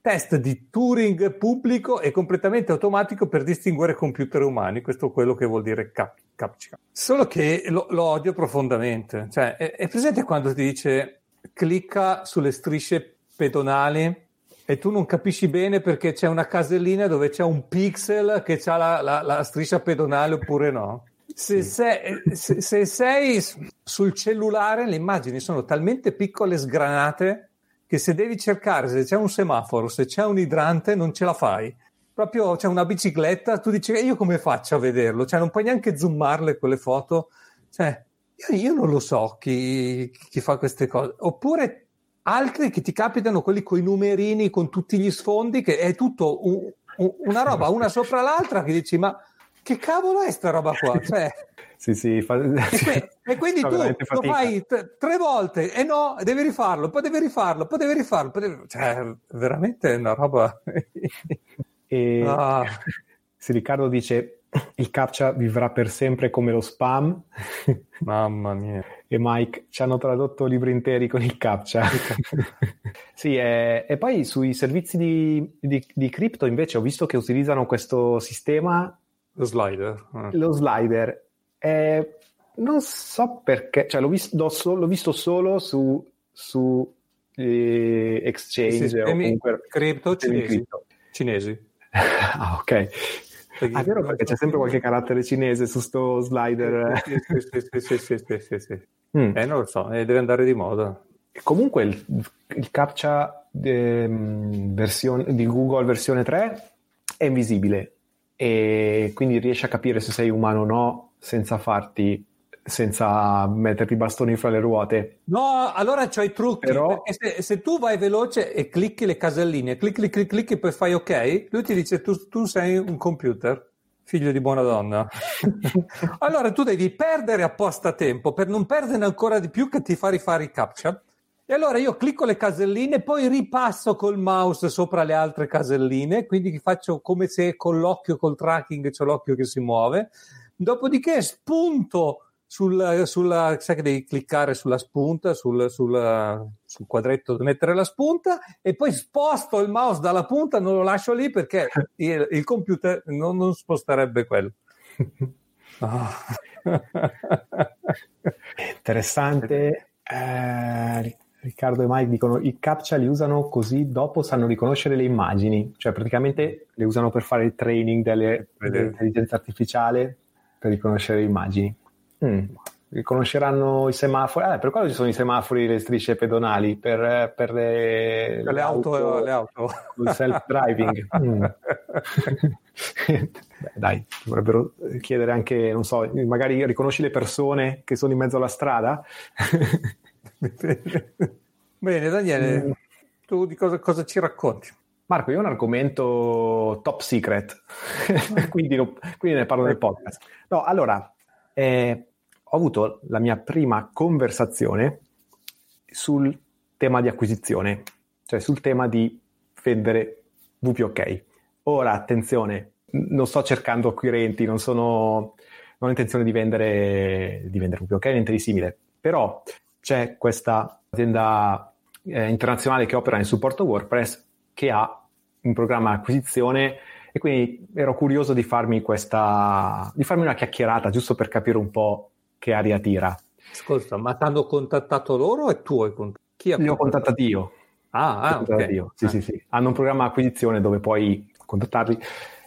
Speaker 3: Test di Turing pubblico e completamente automatico per distinguere computer umani. Questo è quello che vuol dire cap- CAPTCHA. Solo che lo, lo odio profondamente. Cioè, è, è presente quando ti dice clicca sulle strisce pedonali e tu non capisci bene perché c'è una casellina dove c'è un pixel che ha la, la, la striscia pedonale oppure no. Se, sei, se, se sei sul cellulare, le immagini sono talmente piccole e sgranate che se devi cercare se c'è un semaforo, se c'è un idrante, non ce la fai. Proprio c'è una bicicletta, tu dici, io come faccio a vederlo? Cioè, non puoi neanche zoomarle quelle foto. Cioè, io, io non lo so chi, chi, fa queste cose. Oppure altri che ti capitano quelli con i numerini, con tutti gli sfondi, che è tutto un, un, una roba una sopra l'altra che dici ma che cavolo è sta roba qua? (laughs) Cioè,
Speaker 2: sì, sì, fa...
Speaker 3: e, (laughs) e, quindi tu lo fai t- tre volte e no, devi rifarlo, poi devi rifarlo, poi devi rifarlo, poi devi... cioè veramente è una roba...
Speaker 2: e... ah. (laughs) Sì, Riccardo dice il captcha vivrà per sempre come lo spam.
Speaker 3: Mamma mia.
Speaker 2: e Mike ci hanno tradotto libri interi con il captcha. (laughs) sì, e, e, poi sui servizi di, di, di, cripto invece ho visto che utilizzano questo sistema.
Speaker 3: Lo slider.
Speaker 2: Eh. Lo slider. Eh, non so perché, cioè l'ho, visto, l'ho visto solo su, su eh, exchange o comunque
Speaker 3: cripto cinesi. cinesi. (laughs)
Speaker 2: ah, ok. Ah, è vero perché c'è sempre qualche carattere cinese su sto slider.
Speaker 3: Sì, sì, sì, sì, sì, sì. Mm. Eh, non lo so, eh, deve andare di moda.
Speaker 2: Comunque il, captcha eh, versione, di Google versione 3 è invisibile e quindi riesce a capire se sei umano o no senza farti senza metterti i bastoni fra le ruote.
Speaker 3: No, allora c'ho i trucchi. Però... Se, se, tu vai veloce e clicchi le caselline, clicchi, clicchi, clicchi e poi fai ok, lui ti dice tu, tu sei un computer figlio di buona donna. (laughs) allora tu devi perdere apposta tempo per non perdere ancora di più che ti fa rifare i captcha. E allora io clicco le caselline, poi ripasso col mouse sopra le altre caselline, quindi faccio come se con l'occhio, col tracking, c'è l'occhio che si muove. Dopodiché spunto sul, sulla, sai che devi cliccare sulla spunta, sul, sul, sul quadretto da mettere la spunta e poi sposto il mouse dalla punta, non lo lascio lì perché (laughs) il, il computer non, non, sposterebbe quello.
Speaker 2: Oh. (laughs) Interessante. Eh, Riccardo e Mike dicono i captcha li usano così dopo sanno riconoscere le immagini, cioè praticamente le usano per fare il training delle, dell'intelligenza artificiale per riconoscere le immagini. Mm. Riconosceranno i semafori, eh, per quello ci sono i semafori, le strisce pedonali per, per le,
Speaker 3: le, auto, auto, le auto.
Speaker 2: Il self-driving. (laughs) mm. Beh, dai, dovrebbero chiedere anche, non so, magari riconosci le persone che sono in mezzo alla strada? (laughs)
Speaker 3: Bene, Daniele, mm. tu di cosa, cosa, ci racconti?
Speaker 2: Marco, io ho un argomento top secret, (laughs) quindi, quindi, ne parlo nel podcast. No, allora, eh, ho avuto la mia prima conversazione sul tema di acquisizione, cioè sul tema di vendere VPOK. Ora, attenzione, non sto cercando acquirenti, non, sono, non ho intenzione di vendere, di vendere VPOK, niente di simile, però c'è questa azienda eh, internazionale che opera in supporto WordPress che ha un programma acquisizione e quindi ero curioso di farmi questa di farmi una chiacchierata giusto per capire un po' che aria tira.
Speaker 3: Ascolta, ma ti hanno contattato loro e tu hai contattato?
Speaker 2: Chi ha Li ho contattati io.
Speaker 3: Ah, ah okay.
Speaker 2: io. Sì, ah. sì, sì. Hanno un programma acquisizione dove puoi contattarli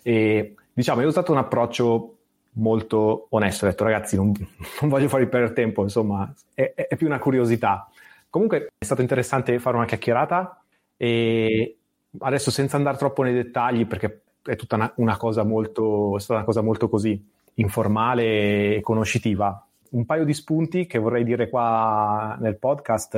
Speaker 2: e diciamo, io ho usato un approccio molto onesto, ho detto ragazzi non, (laughs) non voglio farvi perdere tempo, insomma è, è, più una curiosità. Comunque è stato interessante fare una chiacchierata e adesso senza andare troppo nei dettagli perché è tutta una, una cosa molto, è stata una cosa molto così informale e conoscitiva. Un paio di spunti che vorrei dire qua nel podcast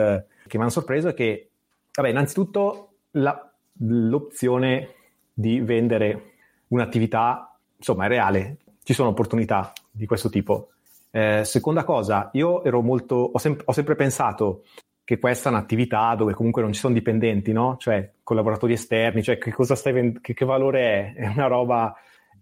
Speaker 2: che mi hanno sorpreso è che, vabbè, innanzitutto la, l'opzione di vendere un'attività, insomma, è reale, ci sono opportunità di questo tipo. Eh, seconda cosa, io ero molto, ho, sem- ho, sempre pensato che questa è un'attività dove comunque non ci sono dipendenti, no? Cioè collaboratori esterni, cioè che cosa stai vend- che, che valore è? È una roba...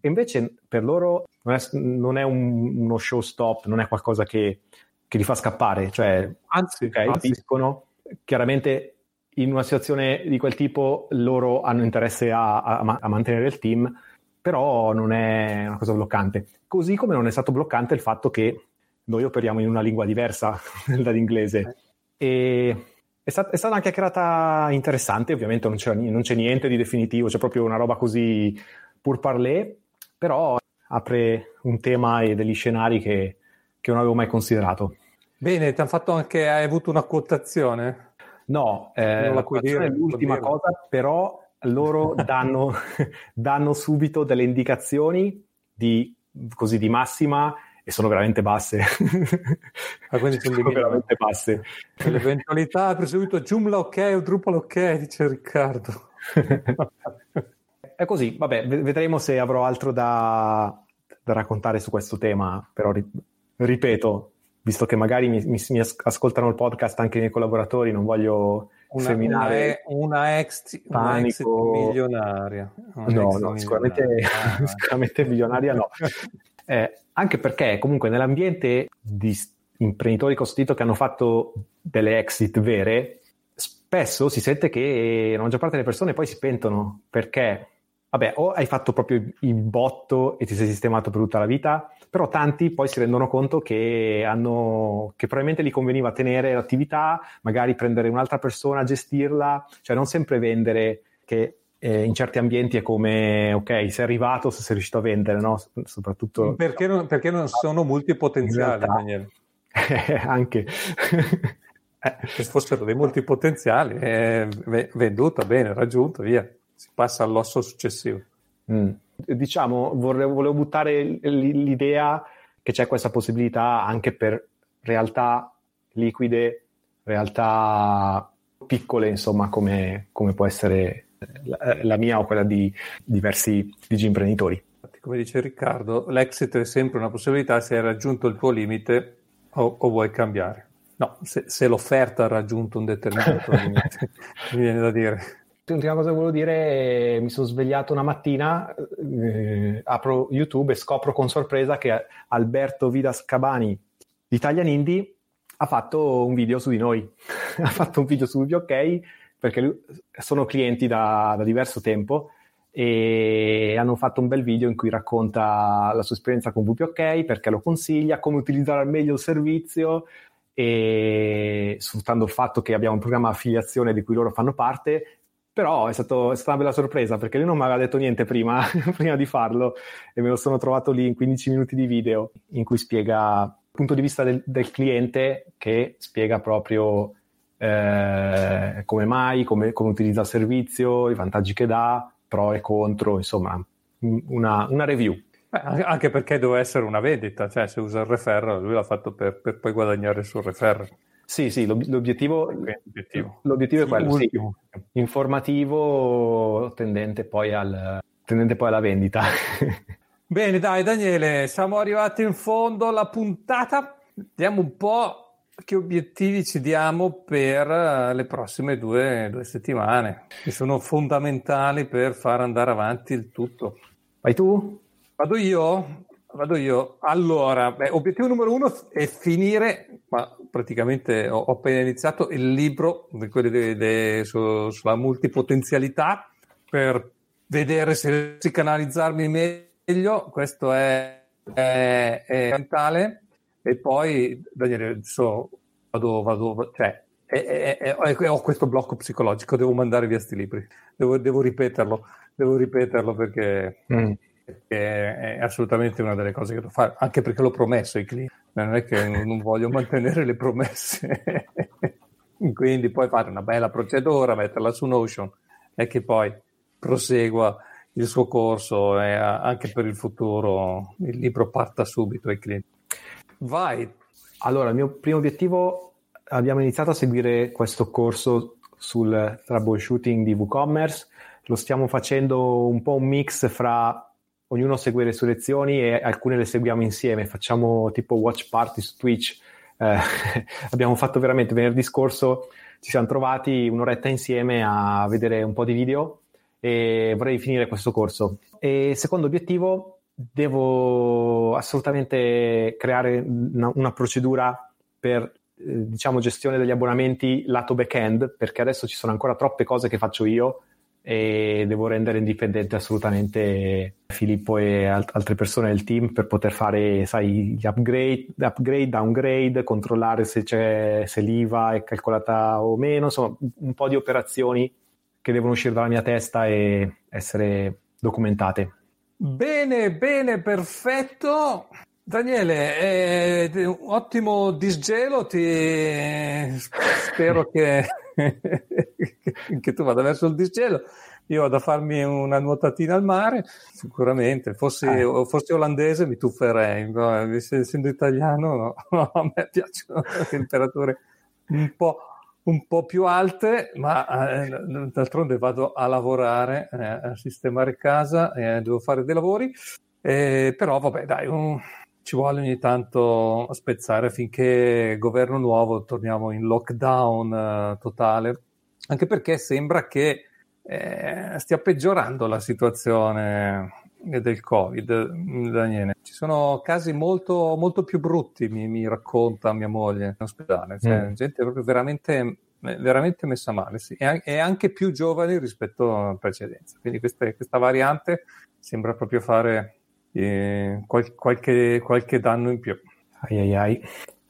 Speaker 2: E invece per loro non è, non è un, uno show stop, non è qualcosa che, che li fa scappare, cioè
Speaker 3: anzi,
Speaker 2: okay, anzi. capiscono. Chiaramente in una situazione di quel tipo loro hanno interesse a, a, a mantenere il team, però non è una cosa bloccante. Così come non è stato bloccante il fatto che noi operiamo in una lingua diversa (laughs) dall'inglese. E è, stat- è stata una chiacchierata interessante, ovviamente non c'è, non c'è, niente di definitivo, c'è proprio una roba così pur parler, però apre un tema e degli scenari che, che non avevo mai considerato.
Speaker 3: Bene, ti hanno fatto anche, hai avuto una quotazione?
Speaker 2: No, eh, la quotazione è l'ultima cosa, però loro (laughs) danno, danno subito delle indicazioni di, così di massima e sono veramente basse.
Speaker 3: Ah, quindi sono, sono veramente basse. L'eventualità per subito Joomla ok o Drupal ok, dice Riccardo. (laughs)
Speaker 2: È così, vabbè, vedremo se avrò altro da, da raccontare su questo tema, però ripeto, visto che magari mi, mi, mi, ascoltano il podcast anche i miei collaboratori, non voglio
Speaker 3: una, seminare una, una, ex, una ex milionaria.
Speaker 2: Una no, ex no, sicuramente, (laughs) ah. sicuramente milionaria no. (laughs) Eh, anche perché comunque nell'ambiente di imprenditori costituito che hanno fatto delle exit vere, spesso si sente che la maggior parte delle persone poi si pentono perché vabbè, o hai fatto proprio il botto e ti sei sistemato per tutta la vita, però tanti poi si rendono conto che, hanno, che probabilmente gli conveniva tenere l'attività, magari prendere un'altra persona a gestirla, cioè non sempre vendere che eh, in certi ambienti è come, ok, sei arrivato se sei riuscito a vendere, no? Soprattutto...
Speaker 3: Perché non, perché non sono multipotenziali, Daniele? (laughs)
Speaker 2: anche...
Speaker 3: Se fossero dei multipotenziali, è venduto, bene, raggiunto, via si passa all'osso successivo.
Speaker 2: Mm. Diciamo, vorrei, volevo buttare l'idea che c'è questa possibilità anche per realtà liquide, realtà piccole, insomma, come, come può essere la, la, mia o quella di diversi digi imprenditori.
Speaker 3: Come dice Riccardo, l'exit è sempre una possibilità se hai raggiunto il tuo limite o, o vuoi cambiare. No, se, se, l'offerta ha raggiunto un determinato (laughs) limite, mi viene da dire.
Speaker 2: L'ultima cosa che volevo dire, mi sono svegliato una mattina, eh, apro YouTube e scopro con sorpresa che Alberto Vidas Cabani, Italian Indie, ha fatto un video su di noi. (laughs) ha fatto un video su VPOK perché lui, sono clienti da, da, diverso tempo e hanno fatto un bel video in cui racconta la sua esperienza con VPOK, perché lo consiglia, come utilizzare al meglio il servizio e sfruttando il fatto che abbiamo un programma affiliazione di cui loro fanno parte, però è, stato, è, stata una bella sorpresa perché lui non mi aveva detto niente prima, (laughs) prima, di farlo e me lo sono trovato lì in 15 minuti di video in cui spiega punto di vista del, del cliente che spiega proprio eh, come mai, come, come, utilizza il servizio, i vantaggi che dà, pro e contro, insomma, una, una review.
Speaker 3: Beh, anche perché doveva essere una vendita, cioè se usa il referral, lui l'ha fatto per, per poi guadagnare sul referral.
Speaker 2: Sì, sì, l'obiettivo, l'obiettivo. l'obiettivo è quello, sì, informativo tendente poi, al, tendente poi alla vendita. (laughs)
Speaker 3: Bene, dai Daniele, siamo arrivati in fondo alla puntata. Vediamo un po' che obiettivi ci diamo per eh, le prossime due, due settimane, che sono fondamentali per far andare avanti il tutto.
Speaker 2: Vai tu?
Speaker 3: Vado io? Vado io. Allora, beh, obiettivo numero uno è finire, ma praticamente ho, ho appena iniziato il libro di quelli de, de, su, sulla multipotenzialità per vedere se si canalizzarmi meglio questo è, è, è mentale. E poi, Daniele, so, vado, vado, cioè, è, ho questo blocco psicologico, devo mandare via sti libri, devo, devo ripeterlo, devo ripeterlo perché, mm. Perché, è assolutamente una delle cose che devo fare, anche perché l'ho promesso ai clienti, non è che non voglio mantenere le promesse. (laughs) Quindi poi fare una bella procedura, metterla su Notion e che poi prosegua il suo corso e anche per il futuro il libro parta subito ai clienti.
Speaker 2: Vai. Allora, il mio primo obiettivo, abbiamo iniziato a seguire questo corso sul troubleshooting di WooCommerce, lo stiamo facendo un po' un mix fra ognuno segue le sue lezioni e alcune le seguiamo insieme, facciamo tipo watch party su Twitch. Eh, (laughs) abbiamo fatto veramente venerdì scorso, ci siamo trovati un'oretta insieme a vedere un po' di video e vorrei finire questo corso. E secondo obiettivo, devo assolutamente creare una, una procedura per eh, diciamo gestione degli abbonamenti lato back-end, perché adesso ci sono ancora troppe cose che faccio io e devo rendere indipendente assolutamente Filippo e alt- altre persone del team per poter fare, sai, gli upgrade, upgrade, downgrade, controllare se, c'è, se l'IVA è calcolata o meno, insomma, un po' di operazioni che devono uscire dalla mia testa e essere documentate.
Speaker 3: Bene, bene, perfetto. Daniele, eh, ottimo disgelo, ti... spero che... (laughs) che tu vada verso il disgelo. Io vado a farmi una nuotatina al mare, sicuramente. Fossi, ah. fossi olandese mi tufferei, no? essendo italiano (laughs) no. a me piacciono le temperature un po' un po' più alte, ma eh, d'altronde vado a lavorare, eh, a sistemare casa, eh, devo fare dei lavori, però vabbè dai, un, ci vuole ogni tanto spezzare finché governo nuovo torniamo in lockdown eh, totale, anche perché sembra che eh, stia peggiorando la situazione del Covid, Daniele. Ci sono casi molto, molto più brutti, mi, mi, racconta mia moglie in ospedale. Cioè, mm. gente proprio veramente, veramente messa male, sì. e, e, anche più giovani rispetto alla precedenza. Quindi questa, questa variante sembra proprio fare eh, qual, qualche, qualche danno in più.
Speaker 2: Ai ai ai.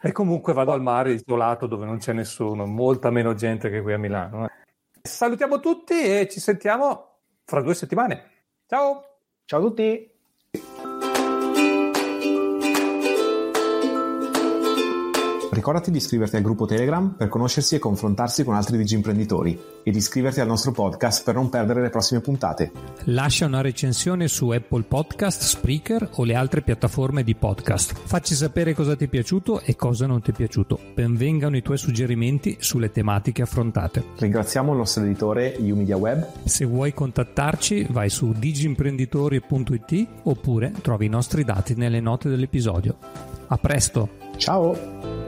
Speaker 3: E comunque vado al mare isolato dove non c'è nessuno, molta meno gente che qui a Milano. Eh. Salutiamo tutti e ci sentiamo fra due settimane. Ciao!
Speaker 2: Ciao a tutti! Ricordati di iscriverti al gruppo Telegram per conoscersi e confrontarsi con altri digi imprenditori e di iscriverti al nostro podcast per non perdere le prossime puntate.
Speaker 3: Lascia una recensione su Apple Podcast, Spreaker o le altre piattaforme di podcast. Facci sapere cosa ti è piaciuto e cosa non ti è piaciuto. Benvengano i tuoi suggerimenti sulle tematiche affrontate.
Speaker 2: Ringraziamo il nostro editore UMedia Web.
Speaker 3: Se vuoi contattarci vai su digimprenditori.it oppure trovi i nostri dati nelle note dell'episodio. A presto!
Speaker 2: Ciao!